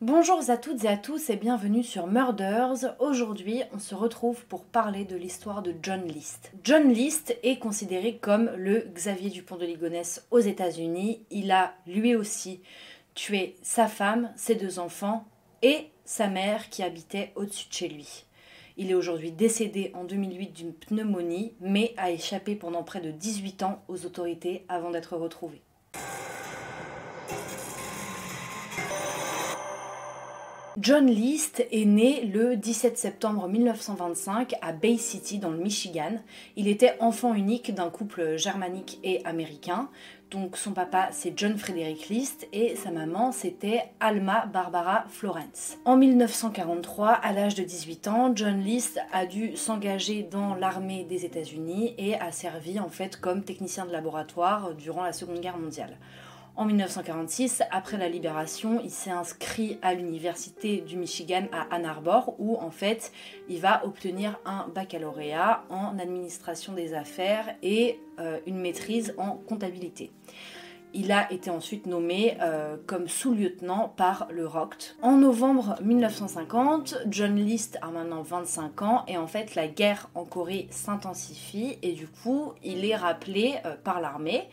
Bonjour à toutes et à tous et bienvenue sur Murders. Aujourd'hui, on se retrouve pour parler de l'histoire de John List. John List est considéré comme le Xavier Dupont de Ligonnès aux États-Unis. Il a lui aussi tué sa femme, ses deux enfants et sa mère qui habitait au-dessus de chez lui. Il est aujourd'hui décédé en 2008 d'une pneumonie, mais a échappé pendant près de 18 ans aux autorités avant d'être retrouvé. John List est né le 17 septembre 1925 à Bay City dans le Michigan. Il était enfant unique d'un couple germanique et américain. Donc son papa c'est John Frederick List et sa maman c'était Alma Barbara Florence. En 1943, à l'âge de 18 ans, John List a dû s'engager dans l'armée des États-Unis et a servi en fait comme technicien de laboratoire durant la Seconde Guerre mondiale. En 1946, après la libération, il s'est inscrit à l'université du Michigan à Ann Arbor où en fait il va obtenir un baccalauréat en administration des affaires et euh, une maîtrise en comptabilité. Il a été ensuite nommé euh, comme sous-lieutenant par le ROCT. En novembre 1950, John List a maintenant 25 ans et en fait la guerre en Corée s'intensifie et du coup il est rappelé euh, par l'armée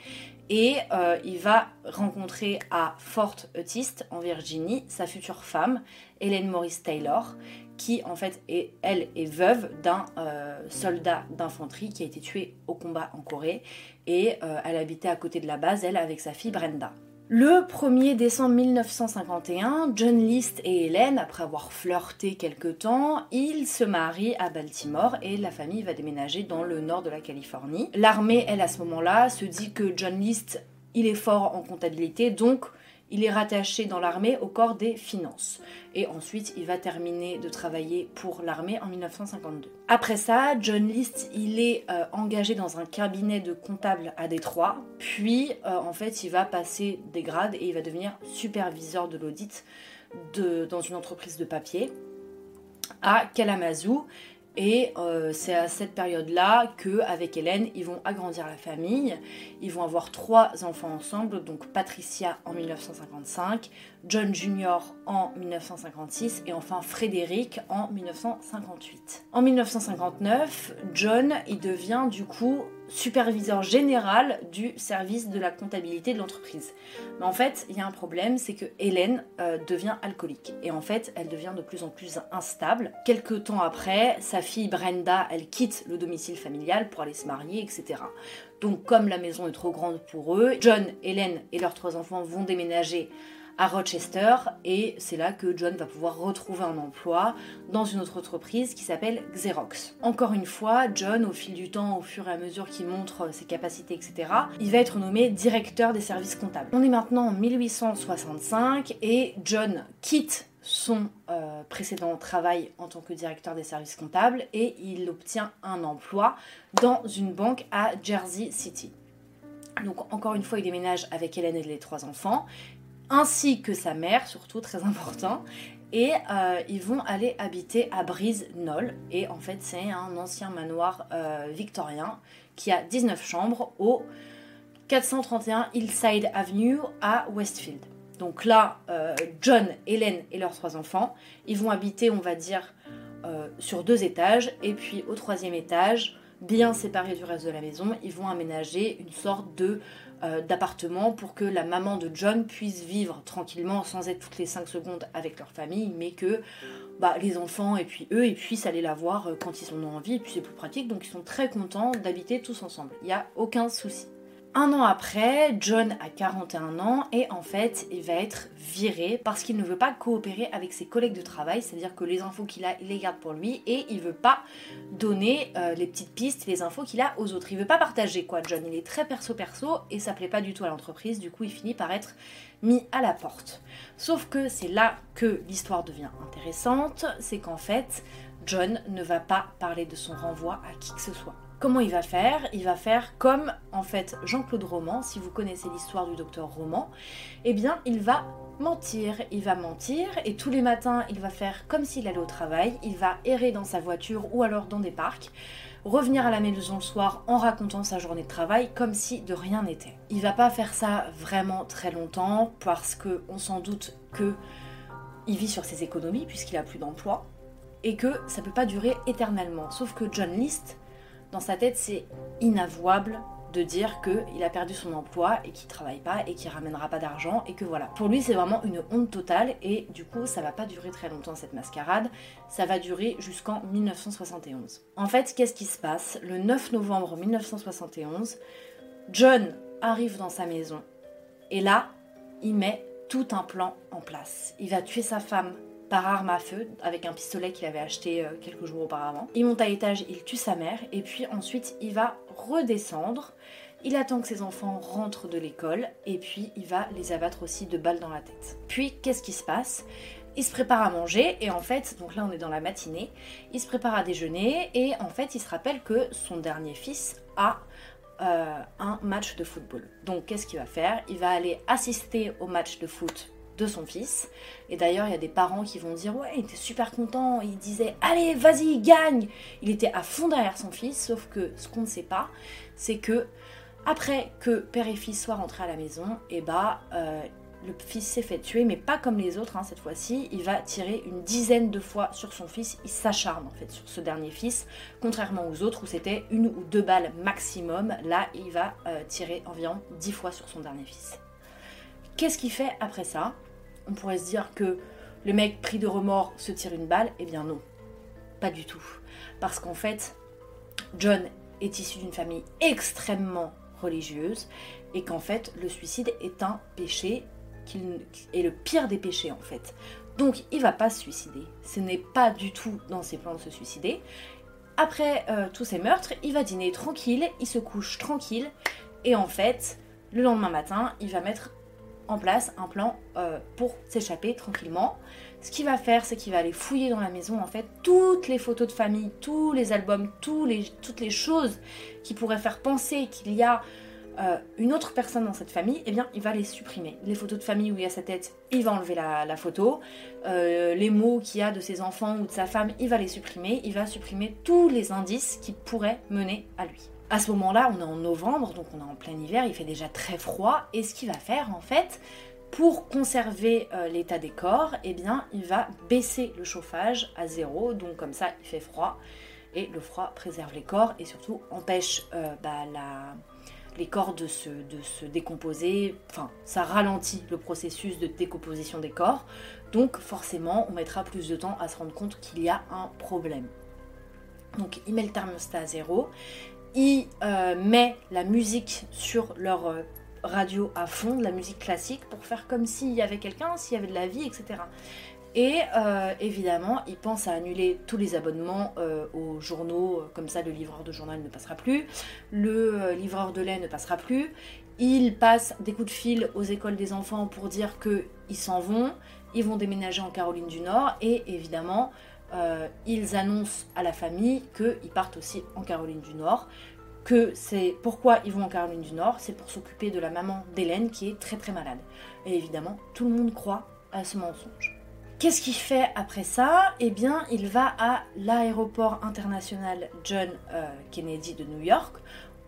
et euh, il va rencontrer à Fort Eutist, en Virginie, sa future femme, Hélène Maurice Taylor, qui en fait est, elle est veuve d'un euh, soldat d'infanterie qui a été tué au combat en Corée. Et euh, elle habitait à côté de la base, elle, avec sa fille Brenda. Le 1er décembre 1951, John List et Hélène, après avoir flirté quelque temps, ils se marient à Baltimore et la famille va déménager dans le nord de la Californie. L'armée, elle, à ce moment-là, se dit que John List, il est fort en comptabilité, donc il est rattaché dans l'armée au corps des finances. Et ensuite, il va terminer de travailler pour l'armée en 1952. Après ça, John List, il est euh, engagé dans un cabinet de comptable à Détroit. Puis, euh, en fait, il va passer des grades et il va devenir superviseur de l'audit dans une entreprise de papier à Kalamazoo. Et euh, c'est à cette période-là que, avec Hélène, ils vont agrandir la famille. Ils vont avoir trois enfants ensemble, donc Patricia en 1955, John Jr. en 1956 et enfin Frédéric en 1958. En 1959, John il devient du coup superviseur général du service de la comptabilité de l'entreprise. Mais en fait, il y a un problème, c'est que Hélène euh, devient alcoolique. Et en fait, elle devient de plus en plus instable. Quelques temps après, sa fille Brenda, elle quitte le domicile familial pour aller se marier, etc. Donc comme la maison est trop grande pour eux, John, Hélène et leurs trois enfants vont déménager à Rochester et c'est là que John va pouvoir retrouver un emploi dans une autre entreprise qui s'appelle Xerox. Encore une fois, John, au fil du temps, au fur et à mesure qu'il montre ses capacités, etc., il va être nommé directeur des services comptables. On est maintenant en 1865 et John quitte son euh, précédent travail en tant que directeur des services comptables et il obtient un emploi dans une banque à Jersey City. Donc encore une fois, il déménage avec Hélène et les trois enfants ainsi que sa mère, surtout très important. Et euh, ils vont aller habiter à Brise Knoll. Et en fait, c'est un ancien manoir euh, victorien qui a 19 chambres au 431 Hillside Avenue à Westfield. Donc là, euh, John, Hélène et leurs trois enfants, ils vont habiter, on va dire, sur deux étages. Et puis au troisième étage, bien séparés du reste de la maison, ils vont aménager une sorte de euh, d'appartement pour que la maman de John puisse vivre tranquillement sans être toutes les 5 secondes avec leur famille, mais que bah, les enfants et puis eux ils puissent aller la voir euh, quand ils en ont envie et puis c'est plus pratique donc ils sont très contents d'habiter tous ensemble. Il n'y a aucun souci. Un an après, John a 41 ans et en fait, il va être viré parce qu'il ne veut pas coopérer avec ses collègues de travail, c'est-à-dire que les infos qu'il a, il les garde pour lui et il veut pas donner euh, les petites pistes, les infos qu'il a aux autres. Il veut pas partager quoi, John. Il est très perso-perso et ça plaît pas du tout à l'entreprise, du coup, il finit par être mis à la porte. Sauf que c'est là que l'histoire devient intéressante, c'est qu'en fait, John ne va pas parler de son renvoi à qui que ce soit. Comment il va faire? Il va faire comme en fait Jean-Claude Roman, si vous connaissez l'histoire du docteur Roman, eh bien il va mentir, il va mentir et tous les matins il va faire comme s'il allait au travail, il va errer dans sa voiture ou alors dans des parcs, revenir à la maison le soir en racontant sa journée de travail comme si de rien n'était. Il va pas faire ça vraiment très longtemps parce que on s'en doute que il vit sur ses économies puisqu'il a plus d'emploi et que ça peut pas durer éternellement. Sauf que John List, dans sa tête, c'est inavouable de dire qu'il a perdu son emploi et qu'il travaille pas et qu'il ramènera pas d'argent et que voilà. Pour lui, c'est vraiment une honte totale et du coup, ça va pas durer très longtemps cette mascarade. Ça va durer jusqu'en 1971. En fait, qu'est-ce qui se passe? Le 9 novembre 1971, John arrive dans sa maison et là, il met tout un plan en place. Il va tuer sa femme par arme à feu avec un pistolet qu'il avait acheté euh, quelques jours auparavant. Il monte à l'étage, il tue sa mère et puis ensuite il va redescendre. Il attend que ses enfants rentrent de l'école et puis il va les abattre aussi de balles dans la tête. Puis qu'est-ce qui se passe? Il se prépare à manger et en fait, donc là on est dans la matinée, il se prépare à déjeuner et en fait il se rappelle que son dernier fils a euh, un match de football. Donc qu'est-ce qu'il va faire? Il va aller assister au match de foot de son fils. Et d'ailleurs, il y a des parents qui vont dire Ouais, il était super content, il disait Allez, vas-y, gagne Il était à fond derrière son fils, sauf que ce qu'on ne sait pas, c'est que après que père et fils soient rentrés à la maison, et eh bah, euh, le fils s'est fait tuer, mais pas comme les autres, hein, cette fois-ci. Il va tirer une dizaine de fois sur son fils. Il s'acharne en fait sur ce dernier fils, contrairement aux autres où c'était une ou deux balles maximum. Là, il va euh, tirer environ dix fois sur son dernier fils. Qu'est-ce qu'il fait après ça? On pourrait se dire que le mec pris de remords se tire une balle. Eh bien non, pas du tout. Parce qu'en fait, John est issu d'une famille extrêmement religieuse et qu'en fait le suicide est un péché qui est le pire des péchés en fait. Donc il va pas se suicider. Ce n'est pas du tout dans ses plans de se suicider. Après euh, tous ces meurtres, il va dîner tranquille, il se couche tranquille et en fait, le lendemain matin, il va mettre en place un plan euh, pour s'échapper tranquillement. Ce qu'il va faire, c'est qu'il va aller fouiller dans la maison en fait toutes les photos de famille, tous les albums, les, toutes les choses qui pourraient faire penser qu'il y a euh, une autre personne dans cette famille, eh bien, il va les supprimer. Les photos de famille où il y a sa tête, il va enlever la, photo. Euh, les mots qu'il y a de ses enfants ou de sa femme, il va les supprimer. Il va supprimer tous les indices qui pourraient mener à lui. À ce moment-là, on est en novembre, donc on est en plein hiver, il fait déjà très froid. Et ce qu'il va faire, en fait, pour conserver euh, l'état des corps, eh bien, il va baisser le chauffage à zéro. Donc comme ça, il fait froid. Et le froid préserve les corps et surtout empêche bah, la les corps de se, de se décomposer, enfin ça ralentit le processus de décomposition des corps, donc forcément on mettra plus de temps à se rendre compte qu'il y a un problème. Donc il met le thermostat à zéro, il euh, met la musique sur leur euh, radio à fond, de la musique classique, pour faire comme s'il y avait quelqu'un, s'il y avait de la vie, etc. Et euh, évidemment, il pense à annuler tous les abonnements aux journaux, comme ça le livreur de journal ne passera plus, le livreur de lait ne passera plus. Il passe des coups de fil aux écoles des enfants pour dire qu'ils s'en vont, ils vont déménager en Caroline du Nord et évidemment, ils annoncent à la famille qu'ils partent aussi en Caroline du Nord que c'est pourquoi ils vont en Caroline du Nord, c'est pour s'occuper de la maman d'Hélène qui est très très malade. Et évidemment, tout le monde croit à ce mensonge. Qu'est-ce qu'il fait après ça? Eh bien, il va à l'aéroport international John euh, Kennedy de New York,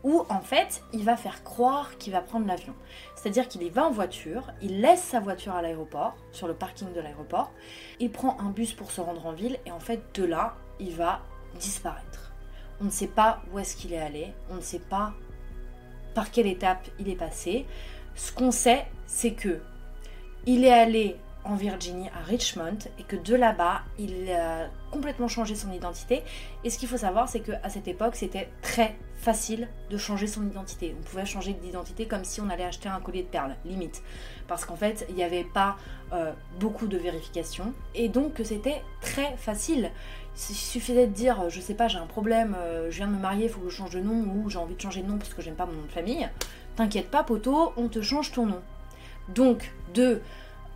où en fait, il va faire croire qu'il va prendre l'avion. C'est-à-dire qu'il y va en voiture, il laisse sa voiture à l'aéroport, sur le parking de l'aéroport, il prend un bus pour se rendre en ville, et en fait, de là, il va disparaître. On ne sait pas où est-ce qu'il est allé, on ne sait pas par quelle étape il est passé. Ce qu'on sait, c'est que il est allé en Virginie, à Richmond, et que de là-bas, il a complètement changé son identité. Et ce qu'il faut savoir, c'est qu'à cette époque, c'était très facile de changer son identité. On pouvait changer d'identité comme si on allait acheter un collier de perles, limite. Parce qu'en fait, il n'y avait pas euh, beaucoup de vérifications. Et donc, c'était très facile. Il suffisait de dire, je sais pas, j'ai un problème, euh, je viens de me marier, il faut que je change de nom, ou j'ai envie de changer de nom parce que j'aime pas mon nom de famille. T'inquiète pas, poteau, on te change ton nom. Donc, de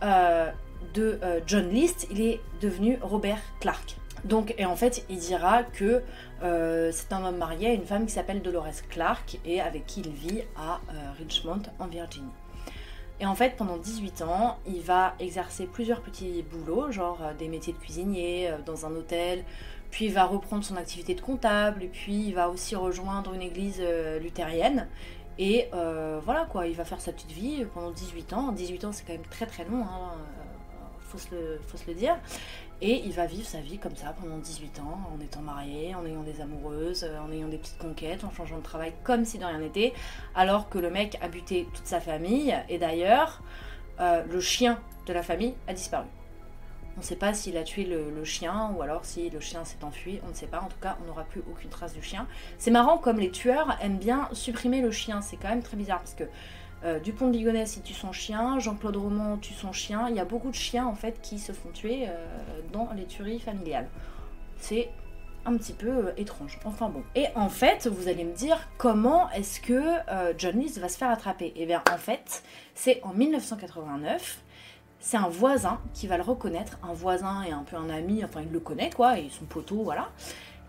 euh, de euh, John List, il est devenu Robert Clark. Donc, et en fait, il dira que euh, c'est un homme marié à une femme qui s'appelle Dolores Clark et avec qui il vit à Richmond, en Virginie. Et en fait, pendant 18 ans, il va exercer plusieurs petits boulots, genre des métiers de cuisinier dans un hôtel, puis il va reprendre son activité de comptable, et puis il va aussi rejoindre une église luthérienne. Et euh, voilà quoi, il va faire sa petite vie pendant 18 ans. 18 ans, c'est quand même très très long. Hein. Faut se le, dire. Et il va vivre sa vie comme ça pendant 18 ans, en étant marié, en ayant des amoureuses, en ayant des petites conquêtes, en changeant de travail comme si de rien n'était, alors que le mec a buté toute sa famille, et d'ailleurs, euh, le chien de la famille a disparu. On ne sait pas s'il a tué le, chien ou alors si le chien s'est enfui, on ne sait pas. En tout cas, on n'aura plus aucune trace du chien. C'est marrant comme les tueurs aiment bien supprimer le chien. C'est quand même très bizarre parce que euh, Dupont de Ligonnès il tue son chien, Jean-Claude Roman tue son chien. Il y a beaucoup de chiens en fait qui se font tuer euh, dans les tueries familiales. C'est un petit peu euh, étrange. Enfin bon. Et en fait, vous allez me dire comment est-ce que John List va se faire attraper? Eh bien en fait, c'est en 1989 c'est un voisin qui va le reconnaître, un voisin et un peu un ami, enfin il le connaît quoi, et son poteau, voilà.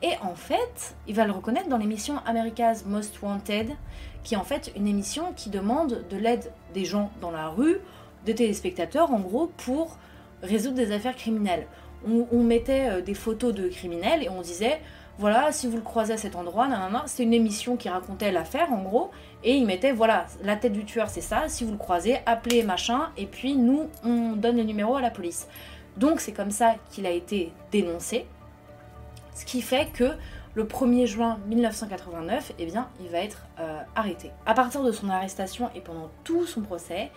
Et en fait, il va le reconnaître dans l'émission America's Most Wanted, qui est en fait une émission qui demande de l'aide des gens dans la rue, des téléspectateurs en gros, pour résoudre des affaires criminelles. On, mettait euh, des photos de criminels et on disait voilà, si vous le croisez à cet endroit, c'est une émission qui racontait l'affaire en gros, et il mettait voilà, la tête du tueur c'est ça, si vous le croisez, appelez machin, et puis nous on donne le numéro à la police. Donc c'est comme ça qu'il a été dénoncé, ce qui fait que le 1er juin 1989, eh il va être euh, arrêté. À partir de son arrestation et pendant tout son procès,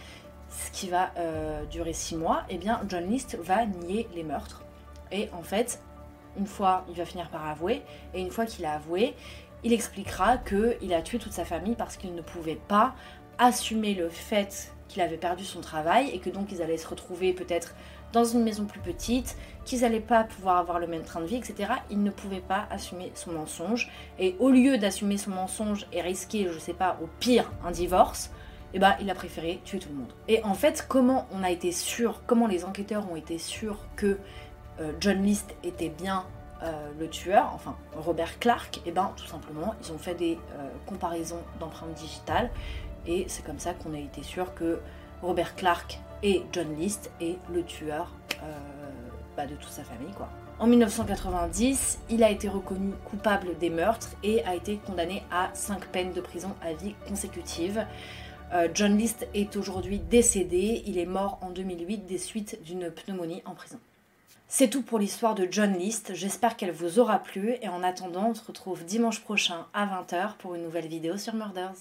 ce qui va euh, durer 6 mois, eh bien, John List va nier les meurtres. Et en fait, une fois, il va finir par avouer, et une fois qu'il a avoué, il expliquera qu'il a tué toute sa famille parce qu'il ne pouvait pas assumer le fait qu'il avait perdu son travail et que donc ils allaient se retrouver peut-être dans une maison plus petite, qu'ils n'allaient pas pouvoir avoir le même train de vie, etc. Il ne pouvait pas assumer son mensonge. Et au lieu d'assumer son mensonge et risquer, je sais pas, au pire, un divorce, eh ben, il a préféré tuer tout le monde. Et en fait, comment on a été sûr, comment les enquêteurs ont été sûrs que euh, John List était bien euh, le tueur, enfin Robert Clark, et eh ben tout simplement ils ont fait des euh, comparaisons d'empreintes digitales et c'est comme ça qu'on a été sûr que Robert Clark et John List est le tueur bah, de toute sa famille quoi. En 1990, il a été reconnu coupable des meurtres et a été condamné à 5 peines de prison à vie consécutives. John List est aujourd'hui décédé, il est mort en 2008 des suites d'une pneumonie en prison. C'est tout pour l'histoire de John List, j'espère qu'elle vous aura plu et en attendant on se retrouve dimanche prochain à 20h pour une nouvelle vidéo sur Murders.